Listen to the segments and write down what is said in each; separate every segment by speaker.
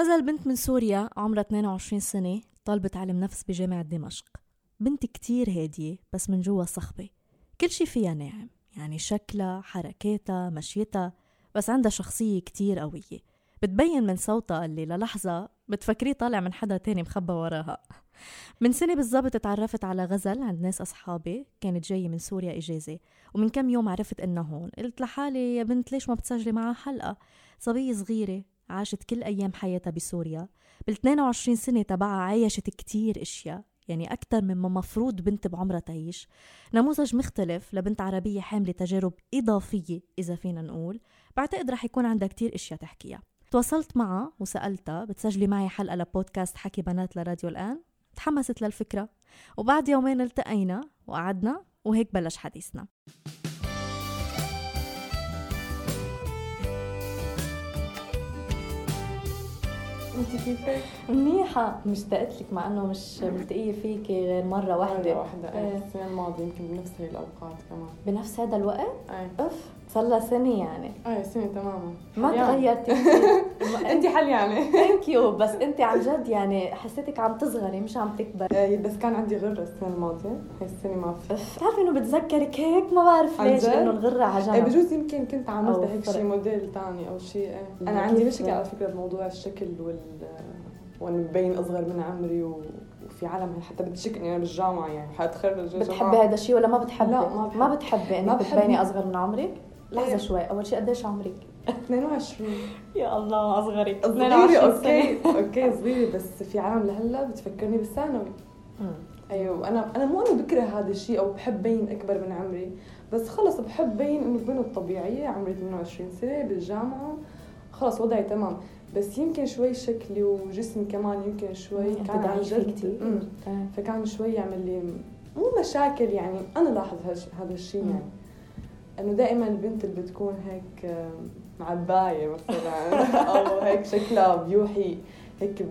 Speaker 1: غزل بنت من سوريا عمرها 22 سنة طالبة علم نفس بجامعة دمشق. بنت كتير هادية بس من جوا صخبة. كل شي فيها ناعم يعني شكلها حركاتها مشيتها بس عندها شخصية كتير قوية. بتبين من صوتها اللي للحظة بتفكريه طالع من حدا تاني مخبى وراها. من سنة بالضبط تعرفت على غزل عند ناس أصحابي كانت جاية من سوريا إجازة. ومن كم يوم عرفت إنها هون. قلت لحالي يا بنت ليش ما بتسجلي معها حلقة؟ صبية صغيرة عاشت كل أيام حياتها بسوريا. بال 22 سنة تبعها عايشت كتير أشياء يعني أكثر مما مفروض بنت بعمرها تعيش. نموذج مختلف لبنت عربية حاملة تجارب إضافية إذا فينا نقول. بعتقد رح يكون عندها كتير أشياء تحكيها. تواصلت معها وسألتها بتسجلي معي حلقة لبودكاست حكي بنات لراديو الآن. تحمست للفكرة. وبعد يومين التقينا وقعدنا وهيك بلش حديثنا.
Speaker 2: انت كيفك؟
Speaker 1: منيحة مشتقت لك مع إنه مش ملتقية فيكي غير مرة واحدة.
Speaker 2: مرة واحدة. إيه السنة الماضية يمكن بنفس هي الأوقات كمان.
Speaker 1: بنفس هذا الوقت؟
Speaker 2: إيه.
Speaker 1: اف صار لها سنة يعني
Speaker 2: إيه سنة تماما
Speaker 1: ما. تغيرتي
Speaker 2: انت حل يعني
Speaker 1: thank you بس أنت عن جد يعني حسيتك عم تصغري مش عم تكبري
Speaker 2: إيه بس كان عندي غرة السنة الماضية هي السنة ما في
Speaker 1: بتعرفي إنه بتذكرك هيك ما بعرف ليش؟ انه الغرة على
Speaker 2: إيه
Speaker 1: جنب
Speaker 2: بجوز يمكن كنت عملت هيك. شيء موديل ثاني أو شيء إيه
Speaker 1: لا،
Speaker 2: أنا عندي مشكلة؟ على فكرة بموضوع الشكل وال وأنا مبين أصغر من عمري و... وفي عالم حتى بتشكني أنا بالجامعة يعني حاتخرج
Speaker 1: بتحبي. هذا الشيء ولا ما بتحبي؟
Speaker 2: لا، ما بحب.
Speaker 1: ما بتحبي إنك
Speaker 2: بحب.
Speaker 1: تبيني أصغر من عمرك؟ لحظة
Speaker 2: إيه.
Speaker 1: شوي. أول شيء قديش عمرك؟
Speaker 2: 22
Speaker 1: يا الله اصغري
Speaker 2: صغيرة أوكي okay صغيرة بس في عالم لهلأ بتفكرني بالثانوي. أيوه أنا أنا مو انه بكره هذا الشيء أو بحب بين أكبر من عمري بس خلص بحب بين إنه بين الطبيعية عمري 28 سنة بالجامعة. خلص وضعي تمام. بس يمكن شوي شكلي وجسمي كمان يمكن شوي كان عن جد. فكان شوي يعمل لي مو مشاكل يعني. أنا لاحظ هذا الشيء. يعني. إنه دائما البنت اللي بتكون هيك معبايه مثلا أو هيك شكلها بيوحي هيك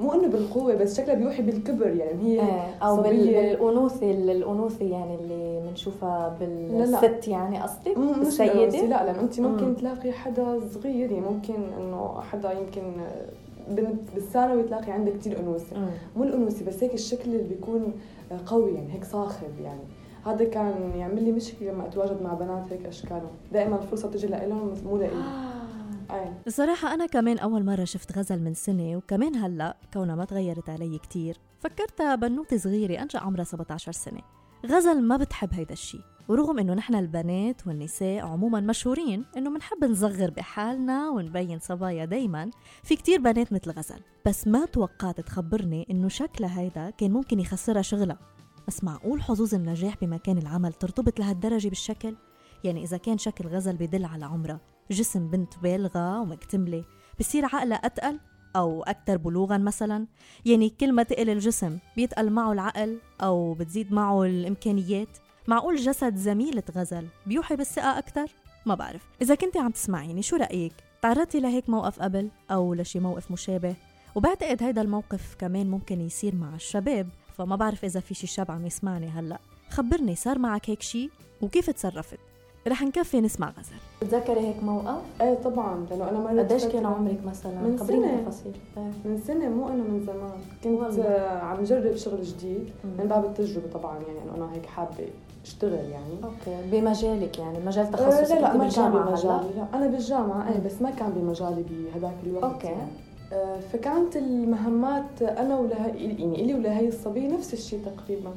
Speaker 2: مو إنه بالقوة بس شكلها بيوحي بالكبر يعني هي
Speaker 1: إيه أو.
Speaker 2: صبية.
Speaker 1: بالأنوثة الأنوثة يعني اللي بنشوفها
Speaker 2: لا، لا.
Speaker 1: بالست يعني
Speaker 2: مش السيدة لا لأن أنت ممكن
Speaker 1: مم.
Speaker 2: تلاقي حدا صغير يعني ممكن إنه حدا يمكن بنت بالثانوي تلاقي عندها كتير أنوثة
Speaker 1: مم.
Speaker 2: مو الأنوثة بس هيك الشكل اللي بيكون قوي يعني هيك صاخب يعني هذا كان يعمل لي مشكلة لما أتواجد مع بنات هيك أشكالهم دائما الفرصة تجي لإلهم مو لإلي.
Speaker 1: الصراحة أنا كمان أول مرة شفت غزل من سنة وكمان هلأ كونها ما تغيرت علي كتير. فكرتها بنوتة صغيرة أنجا عمرها 17 سنة. غزل ما بتحب هيدا الشي. ورغم إنه نحن البنات والنساء عموما مشهورين إنه بنحب نصغر بحالنا ونبين صبايا دايما في كتير بنات مثل غزل. بس ما توقعت تخبرني إنه شكلها هيدا كان ممكن يخسرها شغلها. بس معقول حظوظ النجاح بمكان العمل ترتبط لهالدرجة بالشكل؟ يعني إذا كان شكل غزل بدل على عمرها جسم بنت بالغة ومكتملة بصير عقلها أتقل أو أكثر بلوغا مثلا يعني كل ما تقل الجسم بيتقل معه العقل أو بتزيد معه الإمكانيات معقول جسد زميلة غزل بيوحي بالثقة أكثر؟ ما بعرف إذا كنت عم تسمعيني شو رأيك؟ تعرضتي لهيك موقف قبل أو لشي موقف مشابه؟ وبعتقد هيدا الموقف كمان ممكن يصير مع الشباب فما بعرف إذا في شي شاب عم يسمعني هلأ خبرني صار معك هيك شي وكيف تصرفت؟ رح نكفي نسمع غزل بتذكري هيك موقف؟
Speaker 2: إيه طبعا لأنه أنا مرة
Speaker 1: قديش كان عمرك مثلا؟
Speaker 2: من
Speaker 1: خبريني
Speaker 2: سنة.
Speaker 1: تفاصيل
Speaker 2: من سنة مو إنه من زمان كنت
Speaker 1: والله.
Speaker 2: آه، عم جرب شغل جديد
Speaker 1: مم.
Speaker 2: من باب التجربة طبعا يعني إنه أنا هيك حابة أشتغل يعني
Speaker 1: okay بمجالك يعني مجال
Speaker 2: آه،
Speaker 1: تخصصك
Speaker 2: لا لا ما كان؟ بمجالي لا أنا بالجامعة
Speaker 1: إيه.
Speaker 2: بس ما كان بمجالي بهداك الوقت
Speaker 1: okay.
Speaker 2: يعني. آه، فكانت المهمات أنا ولهي يعني إلي ولهي الصبية نفس الشيء تقريبا.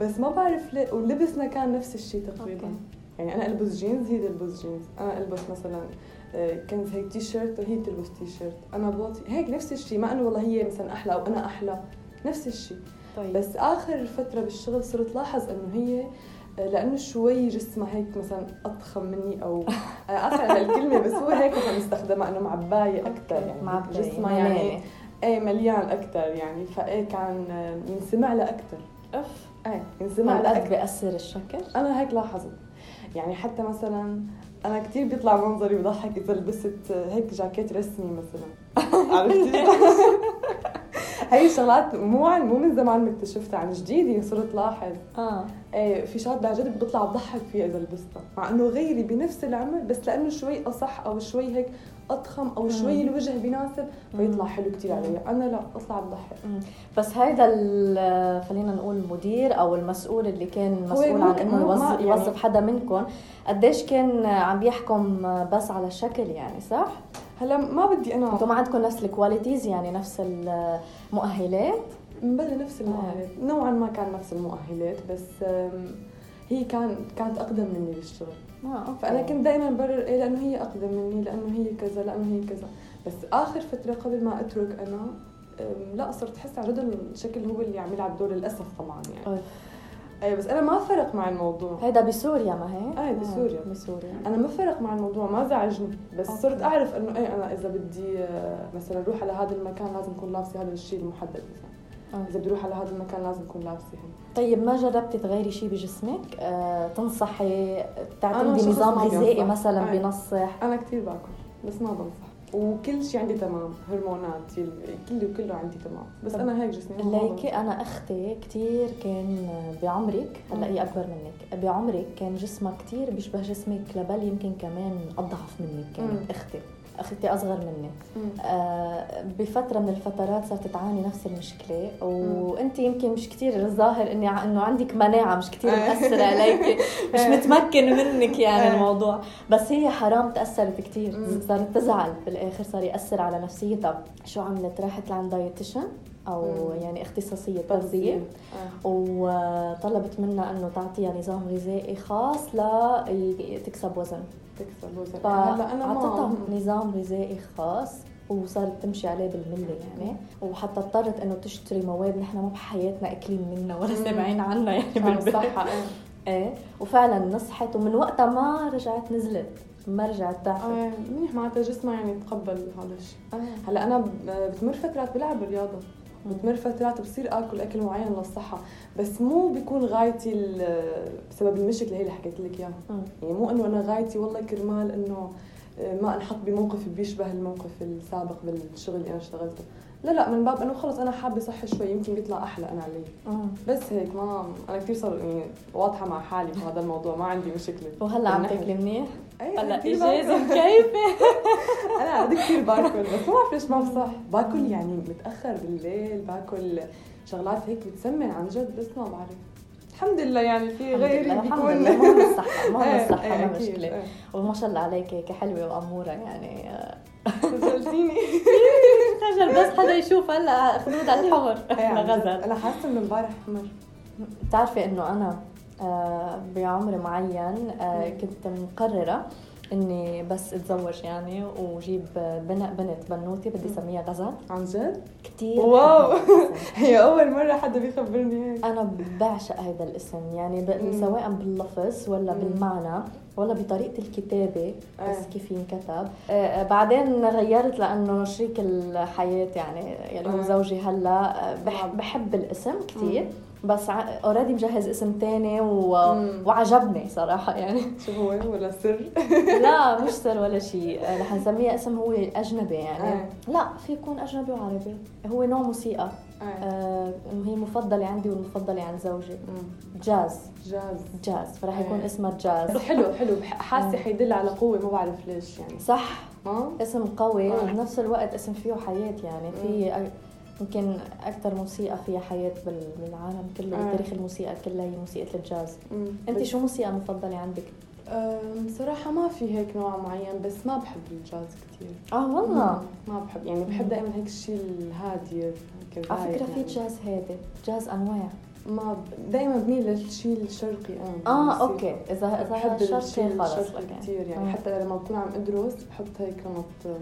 Speaker 2: بس ما بعرف ليه ولبسنا كان نفس الشيء تقريبا.
Speaker 1: okay.
Speaker 2: يعني أنا ألبس جينز هي تلبس جينز. أنا ألبس مثلا آه، كنت هيك تي شيرت وهي تلبس تي شيرت أنا بوطي هيك نفس الشيء ما انه والله هي مثلا أحلى أو أنا أحلى. نفس الشيء
Speaker 1: طيب.
Speaker 2: بس آخر فترة بالشغل صرت لاحظ إنه هي لأنه شوي جسمها هيك مثلا أضخم مني أو آه، اسف على الكلمة بس هو هيك مثلا نستخدمها إنه معباية أكثر يعني.
Speaker 1: معبية،
Speaker 2: جسمها يعني. إيه مليان أكثر يعني. فإيه كان آه، ينسمع لها أكثر
Speaker 1: أف.
Speaker 2: إيه ينسمع
Speaker 1: مع
Speaker 2: لها أكثر
Speaker 1: بيأثر الشكل؟
Speaker 2: أنا هيك لاحظت. يعني حتى مثلا أنا كثير بيطلع منظري بضحك إذا لبست هيك جاكيت رسمي مثلا. عرفتي؟ هي الشغلات مو عن مو من زمان مكتشفتها عن جديد صرت لاحظ. آه. في شغلات جد بطلع بضحك فيها إذا لبستها مع إنه غيري بنفس العمر بس لأنه شوي أصح أو شوي هيك أضخم أو شوي الوجه بيناسب فيطلع حلو كثير علي. أنا لا أطلع بضحك.
Speaker 1: بس هيدا خلينا نقول المدير أو المسؤول اللي كان مسؤول عن إنه يوظف, يعني يوظف حدا منكم قديش كان عم بيحكم بس على الشكل يعني صح؟
Speaker 2: هلا ما بدي أنا
Speaker 1: أنتم ما عندكم نفس الكواليتيز يعني نفس المؤهلات؟
Speaker 2: بلا نفس المؤهلات. آه. نوعا ما كان نفس المؤهلات بس هي كان كانت أقدم مني بالشغل آه، فانا كنت دائما برر إيه لأنه هي أقدم مني لأنه هي كذا لأنه هي كذا. بس آخر فترة قبل ما أترك أنا لا صرت أحس عن جد الشكل هو اللي عم يلعب دور للأسف طبعا يعني. اي بس أنا ما فرق مع الموضوع.
Speaker 1: هيدا بسوريا ما هيك؟
Speaker 2: اي بسوريا
Speaker 1: آه بسوريا.
Speaker 2: أنا ما فرق مع الموضوع ما زعجني. بس okay. صرت أعرف إنه إيه أنا إذا بدي آه، مثلا أروح على هذا المكان لازم اكون لابسه هذا الشيء المحدد مثلا. okay. إذا بدي أروح على هذا المكان لازم أكون لابسة هيك.
Speaker 1: طيب ما جربتي تغيري شيء بجسمك؟ أه تنصحي تعتمدي نظام غذائي مثلا بنصح؟
Speaker 2: أنا كثير باكل بس ما بنصح. وكل شيء عندي تمام هرمونات كله كله عندي تمام. بس أنا هيك جسمي
Speaker 1: ليكي أنا أختي كثير كان بعمرك هلأ هي أكبر منك بعمرك كان جسمها كثير بيشبه جسمك لبل يمكن كمان أضعف منك كانت أختي أختي أصغر مني آه بفترة من الفترات صارت تعاني نفس المشكلة وأنت يمكن مش كثير الظاهر إني إنه عندك مناعة مش كثير. مأثرة عليك مش. متمكن منك يعني. الموضوع بس هي حرام تأثرت كثير صارت تزعل بالاخر صار يأثر على نفسيتها شو عملت راحت لعند دايتيشن أو يعني اختصاصية تغذيه وطلبت منها أنه تعطيها نظام غذائي خاص لتكسب وزن.
Speaker 2: تكسب وزن.
Speaker 1: هلا أنا اعطتها نظام غذائي خاص وصارت تمشي عليه بالملي يعني. وحتى اضطرت أنه تشتري مواد نحن ما بحياتنا أكلين منها ولا سامعين عنها يعني بالبيت.
Speaker 2: صح
Speaker 1: إيه. وفعلا نصحت ومن وقتها ما رجعت نزلت ما رجعت ضعفت
Speaker 2: آه منيح معناتها جسمها يعني تقبل هذا الشيء. آه. هلا أنا بتمر فترات بلعب الرياضه بتمر فترات بصير اكل أكل معين للصحة. بس مو بيكون غايتي بسبب المشكلة هي اللي حكيت لك إياها. يعني مو إنه أنا غايتي والله كرمال إنه آه، ما أنحط بموقف بيشبه الموقف السابق بالشغل اللي أنا اشتغلته. لا لا من باب إنه خلص أنا حابة صحي شوي يمكن بيطلع أحلى أنا علي. بس هيك ما أنا كثير صار يعني واضحة مع حالي بهذا الموضوع ما عندي مشكلة.
Speaker 1: وهلا عم تاكلي منيح؟
Speaker 2: أيه
Speaker 1: هلا اجازه مكيفه
Speaker 2: أنا عاد كثير باكل بس ما بعرف ليش ما بصح؟ باكل يعني متأخر بالليل باكل شغلات هيك بتسمن عن جد بس ما بعرف. الحمد لله يعني في غيري
Speaker 1: بيكون الحمد لله المهم الصحة إيه، الصحة ما إيه، مشكلة. إيه. وما شاء الله عليك هيك حلوة وأمورة يعني.
Speaker 2: خجلتيني.
Speaker 1: خجل بس حدا يشوف هلأ خدود على الحمر. غزل.
Speaker 2: أنا حاسة إنه امبارح حمر.
Speaker 1: بتعرفي إنه أنا آه، بعمر معين آه، كنت مقررة إني بس أتزوج يعني وجيب بنت بنت بنوتي بدي أسميها غزل
Speaker 2: عن جد؟
Speaker 1: كثير
Speaker 2: واو! هي أول مرة حدا بيخبرني هيك.
Speaker 1: أنا بعشق هذا الاسم يعني سواء باللفظ ولا مم. بالمعنى ولا بطريقة الكتابة بس آه. كيف ينكتب. آه. بعدين غيرت لأنه شريك الحياة يعني يعني هو زوجي هلأ بحب, بحب الاسم كثير بس already مجهز اسم تاني و... وعجبني صراحة يعني.
Speaker 2: شو هو؟ ولا سر؟
Speaker 1: لا مش سر ولا شيء رح نسميه اسم هو أجنبي يعني. آه. لا في يكون أجنبي وعربي. هو نوع موسيقى. آه. آه هي مفضلة عندي والمفضلة عند زوجي. مم. جاز.
Speaker 2: جاز.
Speaker 1: جاز. فرح يكون آه. اسمها جاز.
Speaker 2: حلو حلو. حاسة حيدل على قوة ما بعرف ليش يعني.
Speaker 1: صح. آه. اسم قوي. آه. وبنفس الوقت اسم فيه حياة يعني. في يمكن أكثر موسيقى فيها حياة بالعالم كله آه. بتاريخ الموسيقى كلها هي موسيقى الجاز أنت شو موسيقى مفضلة عندك؟
Speaker 2: بصراحة ما في هيك نوع معين بس ما بحب الجاز كثير
Speaker 1: آه والله؟
Speaker 2: ما بحب يعني بحب دائما هيك الشيء الهادي
Speaker 1: على فكرة يعني. في جاز هادي جاز أنواع.
Speaker 2: ما دائما بميل للشيء الشرقي أنا
Speaker 1: آه okay. اذا إذا
Speaker 2: بحب الشيء خلص الشرقي كثير يعني آه. حتى لما بكون عم أدرس بحط هيك نمط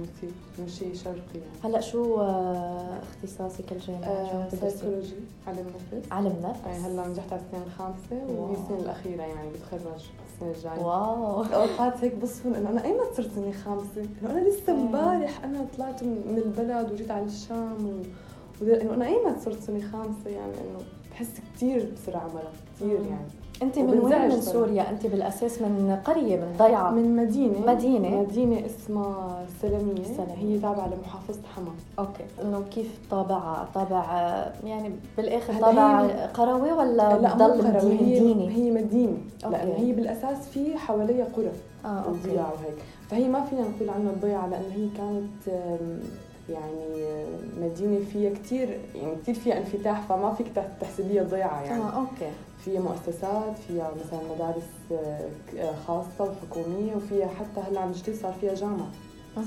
Speaker 2: موسيقى شيء شرقي يعني.
Speaker 1: هلأ شو آه، اختصاصك الجامعي؟
Speaker 2: آه سيكولوجي علم نفس.
Speaker 1: علم نفس؟
Speaker 2: اي هلأ نجحت على السنة الخامسة وهي السنة الأخيرة يعني بتخرج السنة الجاية.
Speaker 1: wow.
Speaker 2: أوقات هيك بصفن إنه أنا ايمتى صرت سنة خامسة؟ أنا لسه إيه. امبارح أنا طلعت من البلد وجيت على الشام و... انه أنا ايمتى صرت سنة خامسة؟ يعني إنه بحس كثير بسرعة مرة كثير يعني.
Speaker 1: أنت من وين من سوريا؟ أنت بالأساس من قرية من ضيعة؟
Speaker 2: من مدينة.
Speaker 1: مدينة.
Speaker 2: مدينة اسمها سلمية. سلمية. هي تابعة لمحافظة حما
Speaker 1: أوكي. إنه كيف طابعها طابع يعني بالآخر طابع قروي ولا
Speaker 2: لا مو قروي هي هي مدينة. لأنه هي بالأساس في حواليها قرى
Speaker 1: آه
Speaker 2: وضياع وهيك. فهي ما فينا نقول عنها الضيعة لأنه هي كانت يعني مدينه فيها كثير يعني كثير فيها انفتاح فما فيك تحسبيها ضيعة يعني.
Speaker 1: آه okay.
Speaker 2: فيها مؤسسات فيها مثلا مدارس آه، خاصة وحكومية وفيها حتى هلا عم نشتري صار فيها جامعة.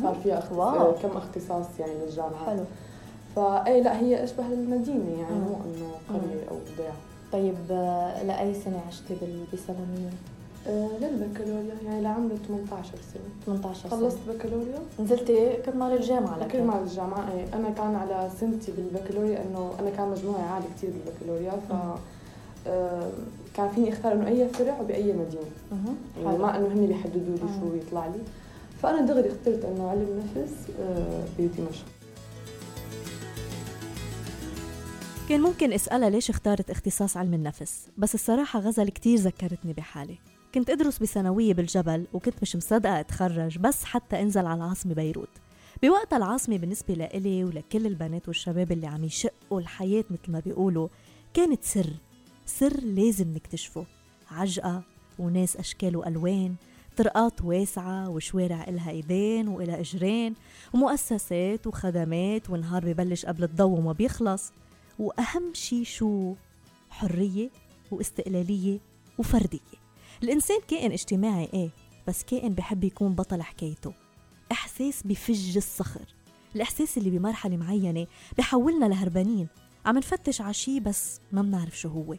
Speaker 2: صار فيها أختص...
Speaker 1: wow.
Speaker 2: كم اختصاص يعني للجامعة
Speaker 1: حلو.
Speaker 2: فاي لا هي أشبه للمدينة يعني مو إنه قرية أو ضيعة.
Speaker 1: طيب آه، لأي سنة عشتي بسلمية؟
Speaker 2: آه للبكالوريا يعني لعمري 18 سنة.
Speaker 1: 18
Speaker 2: سنة. خلصت بكالوريا؟
Speaker 1: نزلتي كرمال الجامعة لك
Speaker 2: كرمال الجامعة إيه. أنا كان على سنتي بالبكالوريا إنه أنا كان مجموعي عالي كثير بالبكالوريا ف آه كان فيني أختار إنه أي فرع وبأي مدينة. يعني ما إنه هن اللي يحددوا لي شو يطلع لي. فأنا دغري اخترت إنه علم نفس آه بدمشق
Speaker 1: كان ممكن أسألها ليش اختارت اختصاص علم النفس؟ بس الصراحة غزل كتير ذكرتني بحالي. كنت أدرس بثانوية بالجبل وكنت مش مصدقة أتخرج بس حتى أنزل على العاصمة بيروت. بوقتها العاصمة بالنسبة لإلي ولكل البنات والشباب اللي عم يشقوا الحياة مثل ما بيقولوا كانت سر سر لازم نكتشفه. عجقة وناس أشكال وألوان طرقات واسعة وشوارع إلها إيدين وإلها إجرين ومؤسسات وخدمات ونهار ببلش قبل الضوء وما بيخلص. وأهم شي شو؟ حرية واستقلالية وفردية. الإنسان كائن اجتماعي إيه بس كائن بحب يكون بطل حكايته. إحساس بفج الصخر. الإحساس اللي بمرحلة معينة بحولنا لهربانين. عم نفتش عشي بس ما بنعرف شو هو.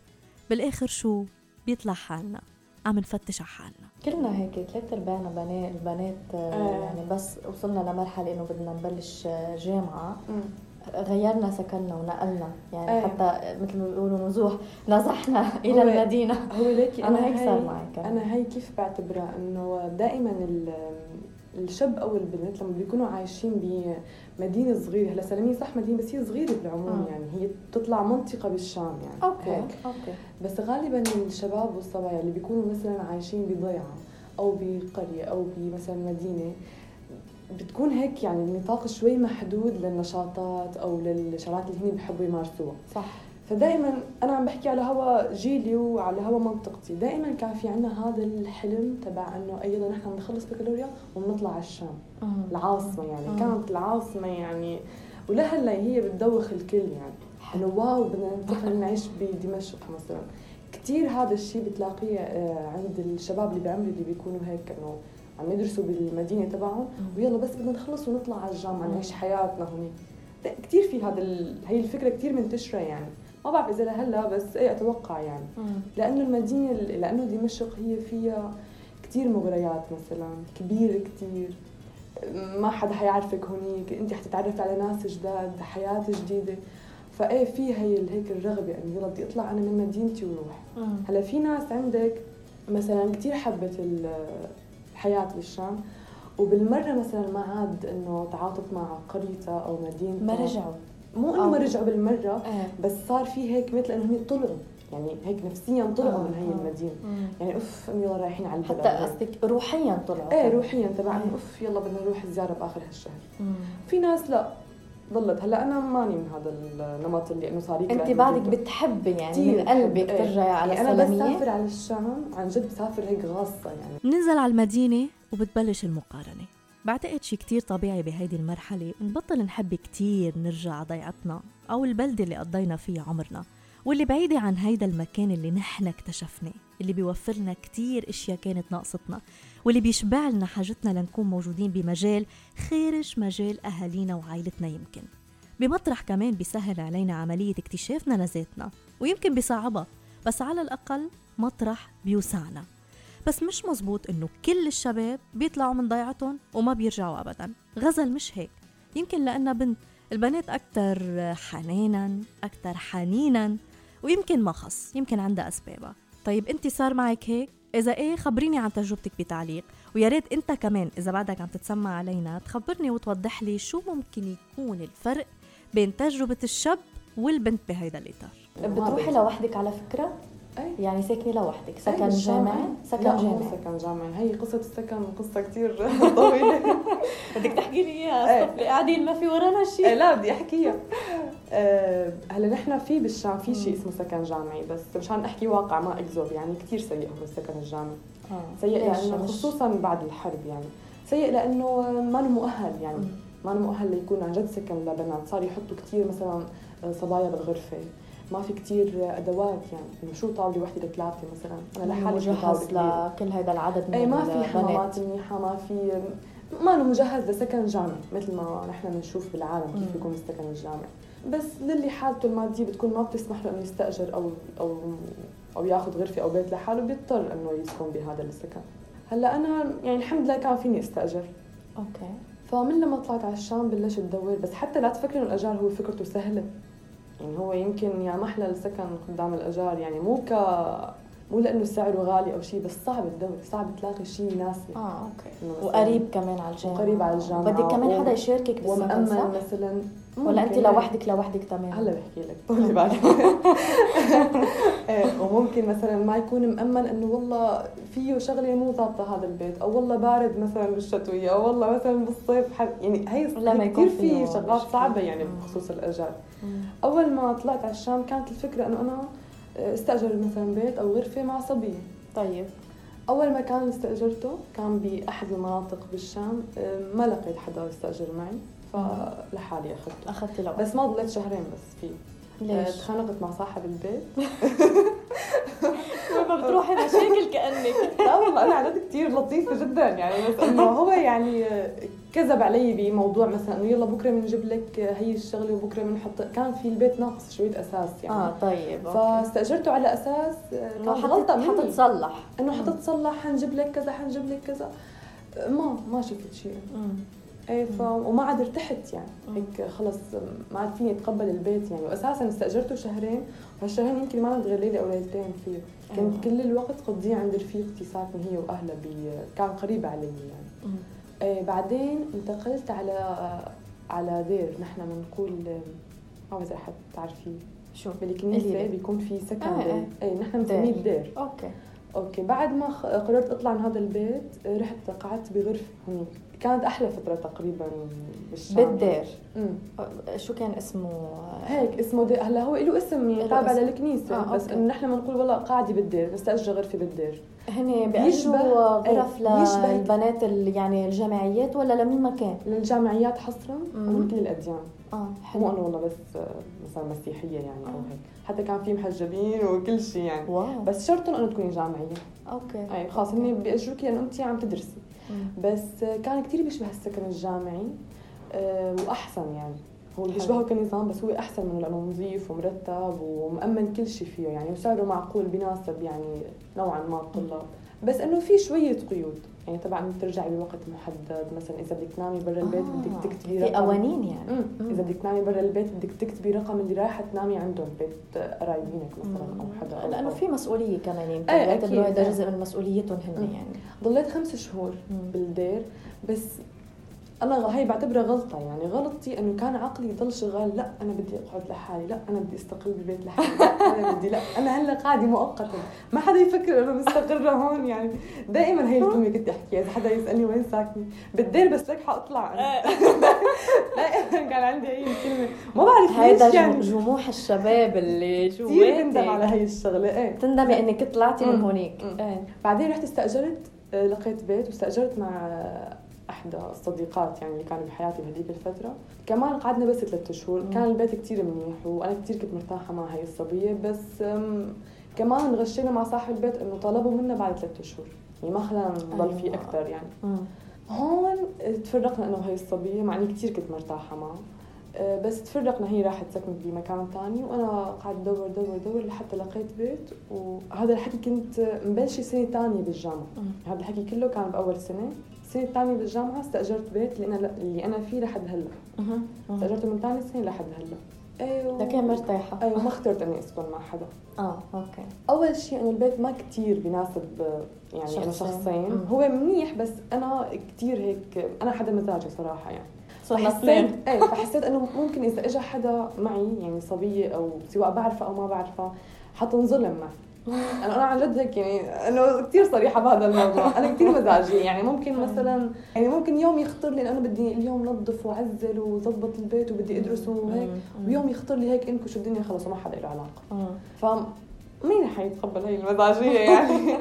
Speaker 1: بالآخر شو؟ بيطلع حالنا. عم نفتش على حالنا. كلنا هيك ثلاث أرباعنا بنات البنات آه. يعني بس وصلنا لمرحلة إنه بدنا نبلش جامعة. غيرنا سكننا ونقلنا يعني أيه. حتى مثل ما بيقولوا نزوح نزحنا إلى هو المدينة
Speaker 2: هو ليكي
Speaker 1: أنا هيك صار معي كان.
Speaker 2: أنا هي كيف بعتبرها إنه دائما الشاب أو البنت لما بيكونوا عايشين بمدينة صغيرة هلا سلميه صح مدينة بس هي صغيرة بالعموم يعني هي بتطلع منطقة بالشام يعني
Speaker 1: okay هيك. okay
Speaker 2: بس غالبا الشباب والصبايا اللي بيكونوا مثلا عايشين بضيعة أو بقرية أو بمثلا مدينة بتكون هيك يعني النطاق شوي محدود للنشاطات أو للشغلات اللي هن بيحبوا يمارسوها.
Speaker 1: صح.
Speaker 2: فدائما أنا عم بحكي على هوا جيلي وعلى هوا منطقتي. دائما كان في عندنا هذا الحلم تبع إنه أيضا نحن بنخلص بكالوريا وبنطلع على الشام. العاصمة يعني. كانت العاصمة يعني. ولهلأ هي بتدوخ الكل يعني. إنه واو بدنا نعيش بدمشق مثلا. كثير هذا الشيء بتلاقيه آه، عند الشباب اللي بعمري اللي بيكونوا هيك إنه عم يدرسوا بالمدينة تبعهم ويلا بس بدنا نخلص ونطلع على الجامعة نعيش حياتنا هون كثير في هذا ال... هي الفكرة كثير منتشرة يعني. ما بعرف إذا لهلأ بس اي أتوقع يعني. لأنه المدينة لأنه دمشق هي فيها كثير مغريات مثلا كبيرة كثير ما حدا حيعرفك هونيك أنت حتتعرفي على ناس جداد حياة جديدة. فإيه في هي هيك الرغبة إنه يلا بدي أطلع أنا من مدينتي وروح. هلأ في ناس عندك مثلا كثير حبت الحياة بالشام. وبالمرة مثلا ما عاد إنه تعاطف مع قريتها أو مدينتها
Speaker 1: ما رجعوا.
Speaker 2: مو إنه ما رجعوا بالمرة آه. بس صار في هيك مثل انه هم طلعوا يعني هيك نفسيا طلعوا آه. من هي آه. المدينة. آه. يعني أوف يلا رايحين على البلد.
Speaker 1: حتى قصدك روحيا طلعوا.
Speaker 2: إيه روحيا تبع انه أوف يلا بدنا نروح زياره بآخر هالشهر. في ناس لا. ضلت هلا أنا ماني من هذا النمط اللي إنه صار
Speaker 1: أنت بعدك بتحبي يعني من قلبك إيه. ترجعي على
Speaker 2: يعني أنا بسافر على الشام عن جد بسافر هيك غاصة يعني.
Speaker 1: بننزل على المدينة وبتبلش المقارنة. بعتقد شي كتير طبيعي بهيدي المرحلة. نبطل نحب كتير نرجع على ضيعتنا أو البلدة اللي قضينا فيها عمرنا. واللي بعيدة عن هيدا المكان اللي نحن اكتشفناه اللي بيوفر لنا كتير أشياء كانت ناقصتنا. واللي بيشبع لنا حاجتنا لنكون موجودين بمجال خارج مجال أهالينا وعائلتنا يمكن. بمطرح كمان بيسهل علينا عملية اكتشافنا لذاتنا ويمكن بيصعبها بس على الأقل مطرح بيوسعنا. بس مش مزبوط إنه كل الشباب بيطلعوا من ضيعتهم وما بيرجعوا ابدا. غزل مش هيك. يمكن لأنها بنت. البنات أكثر حنانا أكثر حنينا ويمكن ما خص يمكن عندها أسبابها. طيب أنت صار معك هيك؟ إذا إيه خبريني عن تجربتك بتعليق ويا ريت أنت كمان إذا بعدك عم تتسمع علينا تخبرني وتوضح لي شو ممكن يكون الفرق بين تجربة الشاب والبنت بهيدا الإطار.
Speaker 2: بتروحي لوحدك على فكرة؟ أي.
Speaker 3: يعني ساكنة لوحدك سكن جامعي. سكن جامعي.
Speaker 2: سكن جامعي. هي قصة السكن قصة كتير طويلة.
Speaker 3: بدك تحكي لي إياها قاعدين ما في ورانا
Speaker 2: إيه
Speaker 3: شيء
Speaker 2: لا بدي أحكيها. آه، هلا نحن في بالشام في شيء اسمه سكن جامعي بس مشان أحكي واقع ما اكذب يعني كثير سيء هو السكن الجامعي
Speaker 3: آه.
Speaker 2: سيء؟
Speaker 3: لأنه
Speaker 2: خصوصا بعد الحرب يعني سيء لأنه ما له مؤهل يعني. ما له مؤهل ليكون عن جد سكن لبنات صار يحطوا كثير مثلا صبايا بالغرفة ما في كثير أدوات يعني إنه شو طاوله وحدة لثلاثه مثلا أنا لحالي
Speaker 3: مجهز. لكل هذا العدد من
Speaker 2: اي ما في. حمامات منيحة ما في ما له مجهز لسكن جامعي مثل ما نحن بنشوف بالعالم. كيف بيكون السكن الجامعي بس للي حالته المادية بتكون ما بتسمح له انه يستأجر أو أو أو ياخذ غرفة أو بيت لحاله بيضطر إنه يسكن بهذا السكن. هلأ أنا يعني الحمد لله كان فيني أستأجر.
Speaker 3: okay.
Speaker 2: فمن لما طلعت على الشام بلشت ادور بس حتى لا تفكر إنه الأجار هو فكرته سهلة. يعني هو يمكن يا محلى السكن قدام الأجار يعني مو ك مو لأنه سعره غالي أو شيء بس صعب تدور صعب تلاقي شيء يناسبك. آه okay.
Speaker 3: وقريب كمان على الجامعة.
Speaker 2: وقريب على الجامعة.
Speaker 3: بدك كمان حدا يشاركك بالسكن
Speaker 2: ومأمن؟ مثلا.
Speaker 3: ولا
Speaker 2: أنت.
Speaker 3: لوحدك لوحدك تمام
Speaker 2: هلا بحكي لك طولي بعد إيه، وممكن مثلا ما يكون مأمن إنه والله فيه شغلة مو ضابطة هذا البيت أو والله بارد مثلا بالشتوية أو والله مثلا بالصيف حر يعني هي كثير في شغلات. صعبة يعني. بخصوص
Speaker 3: الأجار.
Speaker 2: أول ما طلعت على الشام كانت الفكرة إنه أنا استأجر مثلا بيت أو غرفة مع صبية
Speaker 3: طيب
Speaker 2: أول مكان استأجرته كان بأحد المناطق بالشام ما لقيت حدا يستأجر معي فلحالي أخذته.
Speaker 3: أخذتي لوحدك
Speaker 2: بس ما ضليت شهرين بس فيه. آه،
Speaker 3: ليش؟
Speaker 2: تخانقت مع صاحب البيت.
Speaker 3: ما بتروحي مشاكل كأنك.
Speaker 2: لا والله أنا عدد كثير لطيفة جدا. يعني بس إنه هو يعني آه، كذب علي بموضوع مثلا إنه يلا بكرة بنجيب لك آه، هي الشغلة وبكرة بنحط كان في البيت ناقص شوية أساس يعني.
Speaker 3: آه طيب.
Speaker 2: فاستأجرته على أساس آه،
Speaker 3: انه
Speaker 2: غلطة
Speaker 3: حتتصلح
Speaker 2: إنه حتتصلح حنجيب لك كذا حنجيب لك كذا. آه، ما ما شفت شيء. إيه ف... وما عاد ارتحت يعني. هيك خلص ما عاد فيني أتقبل البيت يعني. واساسا استأجرته شهرين. وهالشهرين يمكن ما غير ليله أو ليلتين فيه. كنت
Speaker 3: أيوة.
Speaker 2: كل الوقت قضية عند رفيقتي ساكنه هي وأهلها بي... كان قريبه علي يعني.
Speaker 3: مم.
Speaker 2: إيه بعدين انتقلت على على دير. نحن بنقول ما بعرف إذا تعرفيه.
Speaker 3: شو؟ بالكنيسة
Speaker 2: بيكون في سكن
Speaker 3: آه،
Speaker 2: دير.
Speaker 3: آه.
Speaker 2: إيه نحن بنسميه
Speaker 3: دير.
Speaker 2: الدير
Speaker 3: okay.
Speaker 2: okay بعد ما خ- قررت أطلع من هذا البيت رحت قعدت بغرفة هنيك كانت أحلى فترة تقريبا بالشام
Speaker 3: بالدير. شو كان اسمه؟
Speaker 2: هيك اسمه دير هلا هو له اسم تابع. للكنيسة
Speaker 3: آه،
Speaker 2: بس. إنه نحن بنقول والله قاعدة بالدير نستاجر غرفة بالدير.
Speaker 3: هن
Speaker 2: بيشبه-
Speaker 3: غرف
Speaker 2: إيه، بيشبه-
Speaker 3: للبنات يعني الجامعيات ولا لمين ما كان؟
Speaker 2: للجامعيات حصرا. ومن كل الأديان.
Speaker 3: آه
Speaker 2: مو
Speaker 3: حلو
Speaker 2: انه والله بس مثلا مسيحية يعني أو
Speaker 3: آه.
Speaker 2: هيك. حتى كان في محجبين وكل شيء يعني.
Speaker 3: wow.
Speaker 2: بس شرطهم إنه تكوني جامعية.
Speaker 3: okay.
Speaker 2: أي خلص هن بيأجروكي لأنه انت عم تدرسي. بس كان كتير بيشبه السكن الجامعي آه، وأحسن يعني. هو. بيشبهه كنظام بس هو أحسن منه لأنه نظيف ومرتب ومأمن كل شيء فيه يعني. وسعره معقول بيناسب يعني نوعا ما الطلاب. بس إنه في شوية قيود يعني طبعا انك ترجعي بوقت محدد مثلا إذا بدك تنامي برا البيت
Speaker 3: آه،
Speaker 2: بدك تكتبي
Speaker 3: في
Speaker 2: رقم
Speaker 3: قوانين يعني
Speaker 2: مم. إذا بدك تنامي برا البيت بدك تكتبي رقم اللي رايحه تنامي عندهم بيت قرايبينك مثلا أو
Speaker 3: حدا
Speaker 2: لأنه.
Speaker 3: في مسؤولية كمان يمكن بيعتبروا
Speaker 2: أكيد.
Speaker 3: هذا جزء من مسؤوليتهم هن. يعني
Speaker 2: ضليت خمس شهور
Speaker 3: مم.
Speaker 2: بالدير بس أنا هي بعتبرها غلطة يعني غلطتي إنه كان عقلي يضل شغال لا أنا بدي أقعد لحالي لا أنا بدي أستقل بالبيت لحالي لا أنا بدي لا أنا هلأ قاعدة مؤقتا. ما حدا يفكر إنه مستقرة هون يعني دائما هي الكلمة كنت أحكيها إذا حدا يسألني وين ساكنة بالدير بس لك حأطلع أنا. دائما كان عندي هي الكلمة. ما بعرف
Speaker 3: هيدا
Speaker 2: ليش يعني
Speaker 3: جم- جموح الشباب اللي
Speaker 2: كثير بندم على هي الشغلة إيه.
Speaker 3: تندمي إنك طلعتي من. هونيك. إيه
Speaker 2: بعدين رحت استأجرت آه، لقيت بيت واستأجرت مع إحدى الصديقات يعني اللي كانوا بحياتي بهذيك الفترة كمان قعدنا بس ثلاثة شهور. كان البيت كتير منيح وأنا كتير كنت مرتاحة مع هاي الصبية بس كمان غشينا مع صاحب البيت إنه طلبوا منا بعد ثلاثة شهور يعني ما خلانا نضل فيه
Speaker 3: أيوة.
Speaker 2: أكثر يعني. هون تفرقنا أنا وهي الصبية مع إني كثير كنت مرتاحة معها بس تفرقنا هي راحت سكنت بمكان تاني وأنا قاعدة أدور دور دور لحتى لقيت بيت وهذا الحكي كنت مبلشه سنة ثانية
Speaker 3: بالجامعة.
Speaker 2: هذا الحكي كله كان بأول سنة. السنة الثانية بالجامعة استأجرت بيت اللي أنا اللي أنا فيه لحد
Speaker 3: هلأ.
Speaker 2: استأجرته من ثاني سنة لحد هلأ. أيوه.
Speaker 3: لكن مرتاحه
Speaker 2: أيوه ما اخترت إني أسكن مع حدا.
Speaker 3: آه أوكي.
Speaker 2: أول شيء إنه البيت ما كتير بيناسب يعني
Speaker 3: شخصين.
Speaker 2: أنا شخصين.
Speaker 3: مم.
Speaker 2: هو منيح بس أنا كتير هيك أنا حدا مزاجي صراحة يعني. فحسيت إيه فحسيت إنه ممكن إذا اجى حدا معي يعني صبية أو سواء بعرفها أو ما بعرفها حتنظلم معي أنا أنا عن جد هيك يعني إنه كثير صريحة بهذا الموضوع. أنا كثير مزاجيه يعني ممكن مثلا يعني ممكن يوم يخطر لي أنا بدي اليوم نظف وعزل وظبط البيت وبدي أدرس وهيك ويوم يخطر لي هيك انكش الدنيا خلص وما حدا له علاقة. ف مين حيتقبل هي المزاجيه يعني؟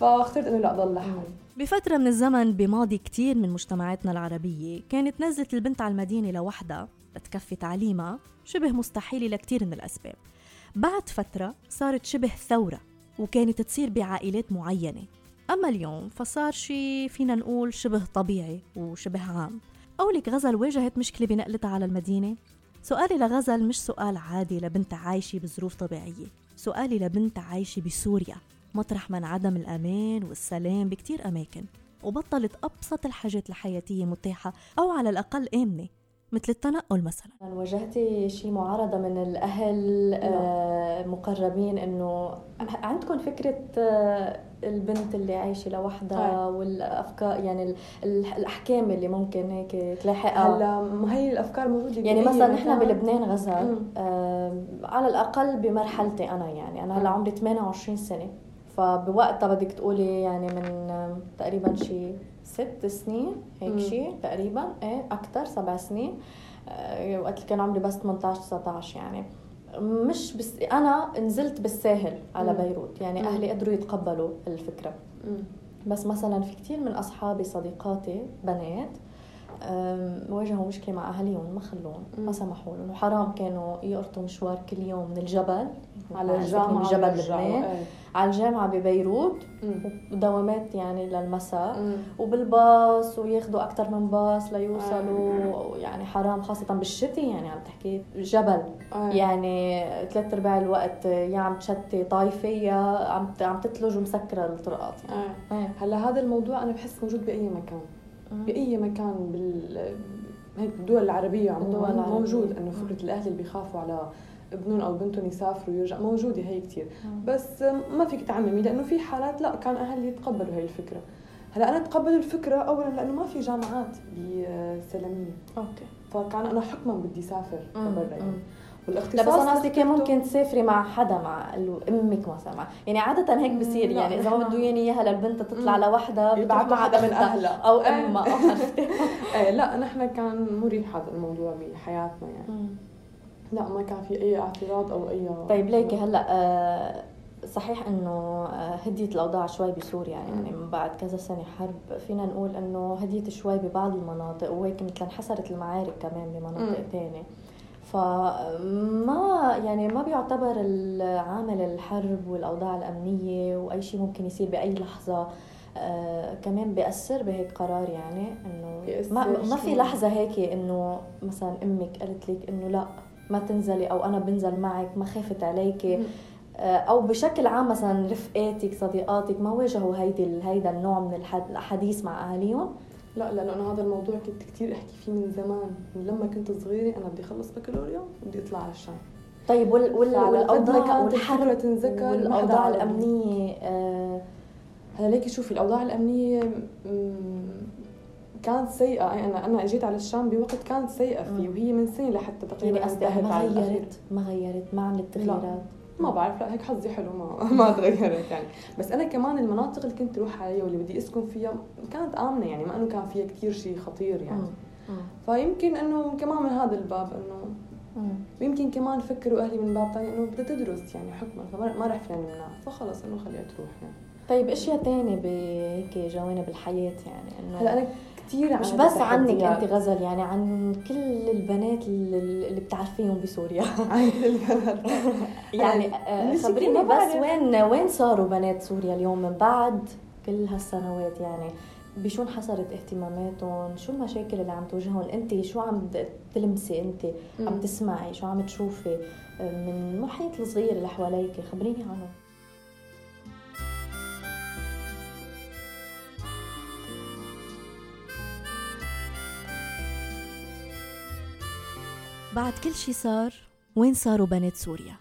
Speaker 2: فاخترت إنه لا ضل لحالي.
Speaker 4: بفترة من الزمن بماضي كتير من مجتمعاتنا العربية كانت نزلة البنت على المدينة لوحدها لتكفي تعليمها شبه مستحيلة لكتير من الأسباب. بعد فترة صارت شبه ثورة وكانت تصير بعائلات معينة. أما اليوم فصار شي فينا نقول شبه طبيعي وشبه عام. قولك غزل واجهت مشكلة بنقلتها على المدينة؟ سؤالي لغزل مش سؤال عادي لبنت عايشة بظروف طبيعية سؤالي لبنت عايشة بسوريا. مطرح ما انعدم الأمان والسلام بكتير أماكن وبطلت أبسط الحاجات الحياتية متاحة أو على الأقل آمنة مثل التنقل مثلا.
Speaker 1: واجهتي شيء معارضة من الأهل آه مقربين إنه عندكم فكرة آه البنت اللي عايشة لوحدها والأفكار يعني الأحكام اللي ممكن هيك تلاحقها؟
Speaker 2: هلا ما هي الأفكار موجودة
Speaker 1: يعني مثلا نحن بلبنان غزل آه على الأقل بمرحلتي أنا يعني أنا هلا عمري 28 سنة. فبوقتها بدك تقولي يعني من تقريبا شي ست سنين هيك شيء تقريبا إيه أكثر سبع سنين آه، وقت اللي كان عمري بس 18 19 يعني. مش بس أنا نزلت بالساهل على بيروت يعني أهلي قدروا يتقبلوا الفكرة. بس مثلا في كثير من أصحابي صديقاتي بنات واجهوا مشكلة مع أهاليهم ما خلوهم ما سمحوا لهم وحرام كانوا يقرطوا مشوار كل يوم من الجبل
Speaker 2: على الجامعة
Speaker 1: من جبل لبنان. إيه. على الجامعة ببيروت ودوامات يعني للمساء. وبالباص وياخذوا أكثر من باص ليوصلوا. إيه. يعني حرام خاصة بالشتي يعني عم تحكي جبل. إيه. يعني ثلاث أرباع الوقت يا عم تشتي طايفه يا عم عم تثلج ومسكرة الطرقات. يعني
Speaker 2: إيه. هلا هذا الموضوع أنا بحس موجود بأي مكان. بأي مكان بال هيك بالدول العربية عموما موجود إنه فكرة الأهل اللي بيخافوا على ابنهم أو بنتهم يسافروا ويرجع موجودة هي كثير بس ما فيك تعممي لأنه في حالات لا كان أهل يتقبلوا هي الفكرة. هلأ أنا تقبلوا الفكرة اولا لأنه ما في جامعات بسلميه
Speaker 1: أوكي.
Speaker 2: فكان أنا حكما بدي أسافر برا يعني.
Speaker 1: لا بس أنا قصدي كان ممكن تسافري مع حدا مع أمك مثلا مع يعني عادة هيك بصير يعني إذا ما بده ياني اياها للبنت تطلع لوحدها
Speaker 2: بتبعت مع حدا من أهلها.
Speaker 1: أو أمها
Speaker 2: إيه لا نحن كان مريح هذا الموضوع بحياتنا يعني. لا ما كان في أي اعتراض أو أي
Speaker 1: طيب ليكي هلأ آه، صحيح إنه آه، هديت الأوضاع شوي بسوريا يعني من بعد كذا سنة حرب. فينا نقول إنه هديت شوي ببعض المناطق وهيك مثل انحسرت المعارك كمان بمناطق ثانية فما يعني ما بيعتبر العامل الحرب والأوضاع الأمنية وأي شيء ممكن يصير بأي لحظة آه كمان بيأثر بهيك قرار يعني إنه ما, ما في لحظة هيك إنه مثلا أمك قالت لك إنه لا ما تنزلي أو أنا بنزل معك ما خافت عليكي. آه أو بشكل عام مثلا رفقاتك صديقاتك ما واجهوا هيدي هيدا النوع من الحديث مع أهاليهم.
Speaker 2: لا لأنه أنا هذا الموضوع كنت كثير أحكي فيه من زمان. من لما كنت صغيرة أنا بدي أخلص بكالوريا وبدي أطلع على الشام.
Speaker 1: طيب وال وال والاوضاع
Speaker 2: والحرب تنذكر
Speaker 1: والاوضاع الأمنية
Speaker 2: آه هلا ليكي شوفي الأوضاع الأمنية كانت سيئة. أنا أنا أجيت على الشام بوقت كانت سيئة فيه وهي من سنة لحتى تقريبا
Speaker 1: يعني قصدي ما غيرت ما غيرت ما عملت تغييرات.
Speaker 2: ما بعرف لا هيك حظي حلو ما ما تغيرت يعني. بس أنا كمان المناطق اللي كنت أروح عليها واللي بدي أسكن فيها كانت آمنة يعني ما إنه كان فيها كثير شيء خطير يعني. فيمكن إنه كمان من هذا الباب إنه ويمكن كمان فكروا أهلي من باب ثاني إنه بدها تدرس يعني حكما فما رح فينا نمنع فخلص إنه خليها تروح يعني.
Speaker 1: طيب إشياء ثانية بهيك جوانب الحياة يعني
Speaker 2: إنه هلأ أنا كثير
Speaker 1: مش بس عنك أنت غزل يعني عن كل البنات اللي بتعرفيهم بسوريا.
Speaker 2: عن البنات.
Speaker 1: يعني آه، خبريني بس وين وين صاروا بنات سوريا اليوم من بعد كل هالسنوات؟ يعني بشو انحصرت اهتماماتهم؟ شو المشاكل اللي عم تواجههم؟ أنت شو عم تلمسي أنت؟ عم تسمعي؟ شو عم تشوفي؟ آه، من المحيط الصغير اللي حواليك خبريني عنهم.
Speaker 4: بعد كل شي صار وين صاروا بنات سوريا؟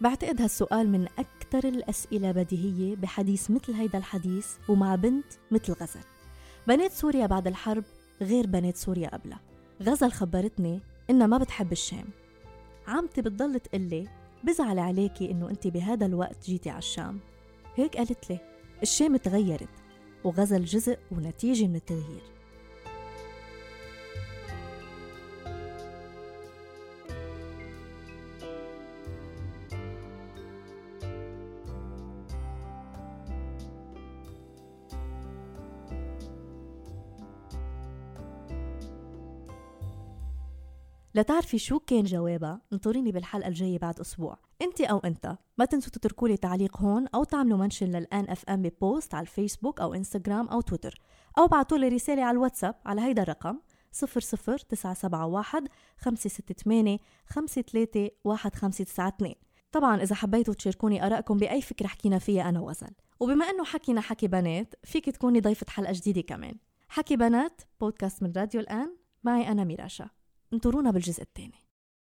Speaker 4: بعتقد هالسؤال من أكثر الأسئلة بديهية بحديث مثل هيدا الحديث ومع بنت مثل غزل. بنات سوريا بعد الحرب غير بنات سوريا قبلها. غزل خبرتني إنها ما بتحب الشام. عمتي بتضل تقلي
Speaker 1: بزعل عليكي إنه أنت بهذا الوقت جيتي على الشام. هيك قالت لي الشام تغيرت وغزل جزء ونتيجة من التغيير. لتعرفي شو كان جوابها؟ انطريني بالحلقة الجاية بعد أسبوع. أنت أو أنت. ما تنسوا تتركوا لي تعليق هون أو تعملوا mention للآن FM ب post على الفيسبوك أو إنستغرام أو تويتر. أو بعتوا لي رسالة على الواتساب على هيدا الرقم 00971 568 53 طبعا إذا حبيتوا تشاركوني آرائكم بأي فكرة حكينا فيها أنا وغزل وبما أنه حكينا حكي بنات فيك تكوني ضيفة حلقة جديدة كمان. حكي بنات بودكاست من راديو الآن معي أنا ميراشا. انطرونا بالجزء الثاني.